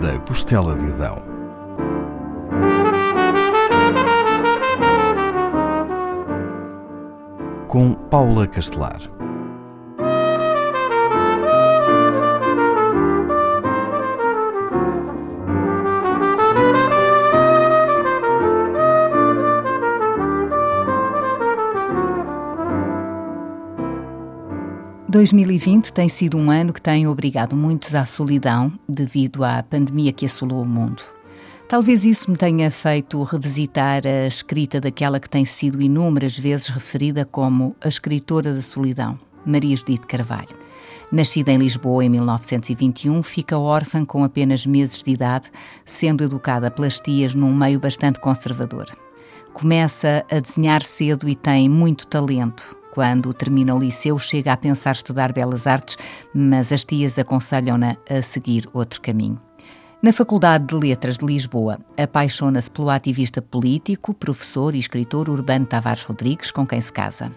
Da Costela de Adão. Com Paula Castelar. 2020 tem sido um ano que tem obrigado muitos à solidão devido à pandemia que assolou o mundo. Talvez isso me tenha feito revisitar a escrita daquela que tem sido inúmeras vezes referida como a escritora da solidão, Maria Judite Carvalho. Nascida em Lisboa em 1921, fica órfã com apenas meses de idade, sendo educada pelas tias num meio bastante conservador. Começa a desenhar cedo e tem muito talento, quando termina o liceu, chega a pensar estudar belas artes, mas as tias aconselham-na a seguir outro caminho. Na Faculdade de Letras de Lisboa, apaixona-se pelo ativista político, professor e escritor Urbano Tavares Rodrigues, com quem se casa.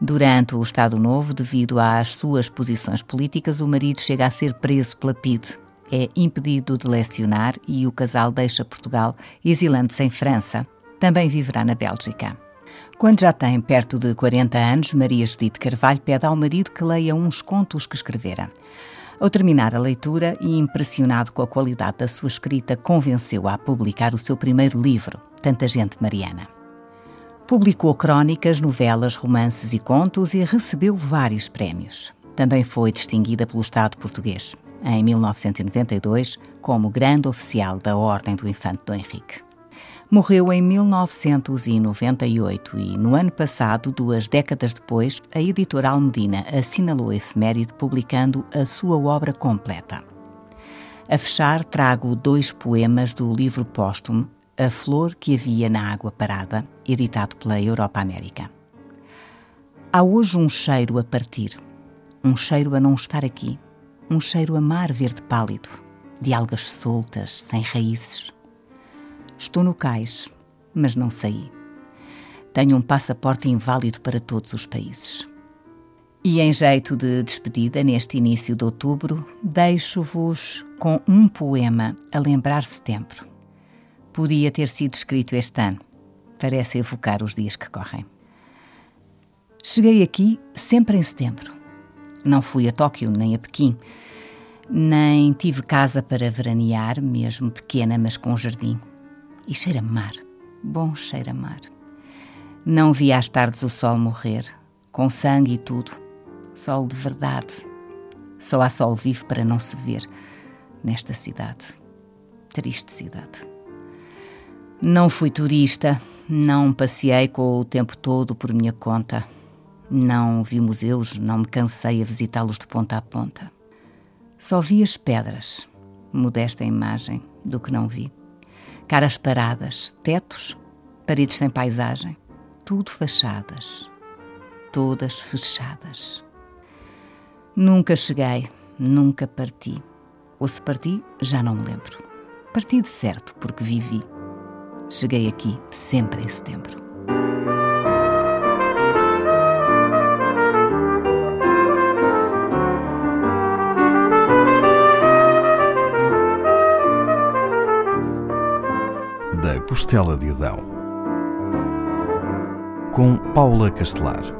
Durante o Estado Novo, devido às suas posições políticas, o marido chega a ser preso pela PIDE. É impedido de lecionar e o casal deixa Portugal, exilando-se em França. Também viverá na Bélgica. Quando já tem perto de 40 anos, Maria Judite Carvalho pede ao marido que leia uns contos que escrevera. Ao terminar a leitura e impressionado com a qualidade da sua escrita, convenceu-a a publicar o seu primeiro livro, Tanta Gente Mariana. Publicou crónicas, novelas, romances e contos e recebeu vários prémios. Também foi distinguida pelo Estado português, em 1992, como Grande Oficial da Ordem do Infante Dom Henrique. Morreu em 1998 e, no ano passado, duas décadas depois, a editora Almedina assinalou a efeméride publicando a sua obra completa. A fechar, trago dois poemas do livro póstumo A Flor que Havia na Água Parada, editado pela Europa América. Há hoje um cheiro a partir, um cheiro a não estar aqui, um cheiro a mar verde pálido, de algas soltas, sem raízes Estou no cais, mas não saí. Tenho um passaporte inválido para todos os países. E em jeito de despedida, neste início de outubro, deixo-vos com um poema a lembrar setembro. Podia ter sido escrito este ano. Parece evocar os dias que correm. Cheguei aqui sempre em setembro. Não fui a Tóquio nem a Pequim, nem tive casa para veranear, mesmo pequena, mas com jardim e cheira mar, bom cheira mar. Não vi às tardes o sol morrer, com sangue e tudo, sol de verdade. Só há sol vivo para não se ver nesta cidade, triste cidade. Não fui turista, não passei com o tempo todo por minha conta. Não vi museus, não me cansei a visitá-los de ponta a ponta. Só vi as pedras, modesta imagem do que não vi caras paradas, tetos, paredes sem paisagem, tudo fachadas, todas fechadas. Nunca cheguei, nunca parti. Ou se parti, já não me lembro. Parti de certo, porque vivi. Cheguei aqui sempre em setembro. Costela de Adão, com Paula Castelar.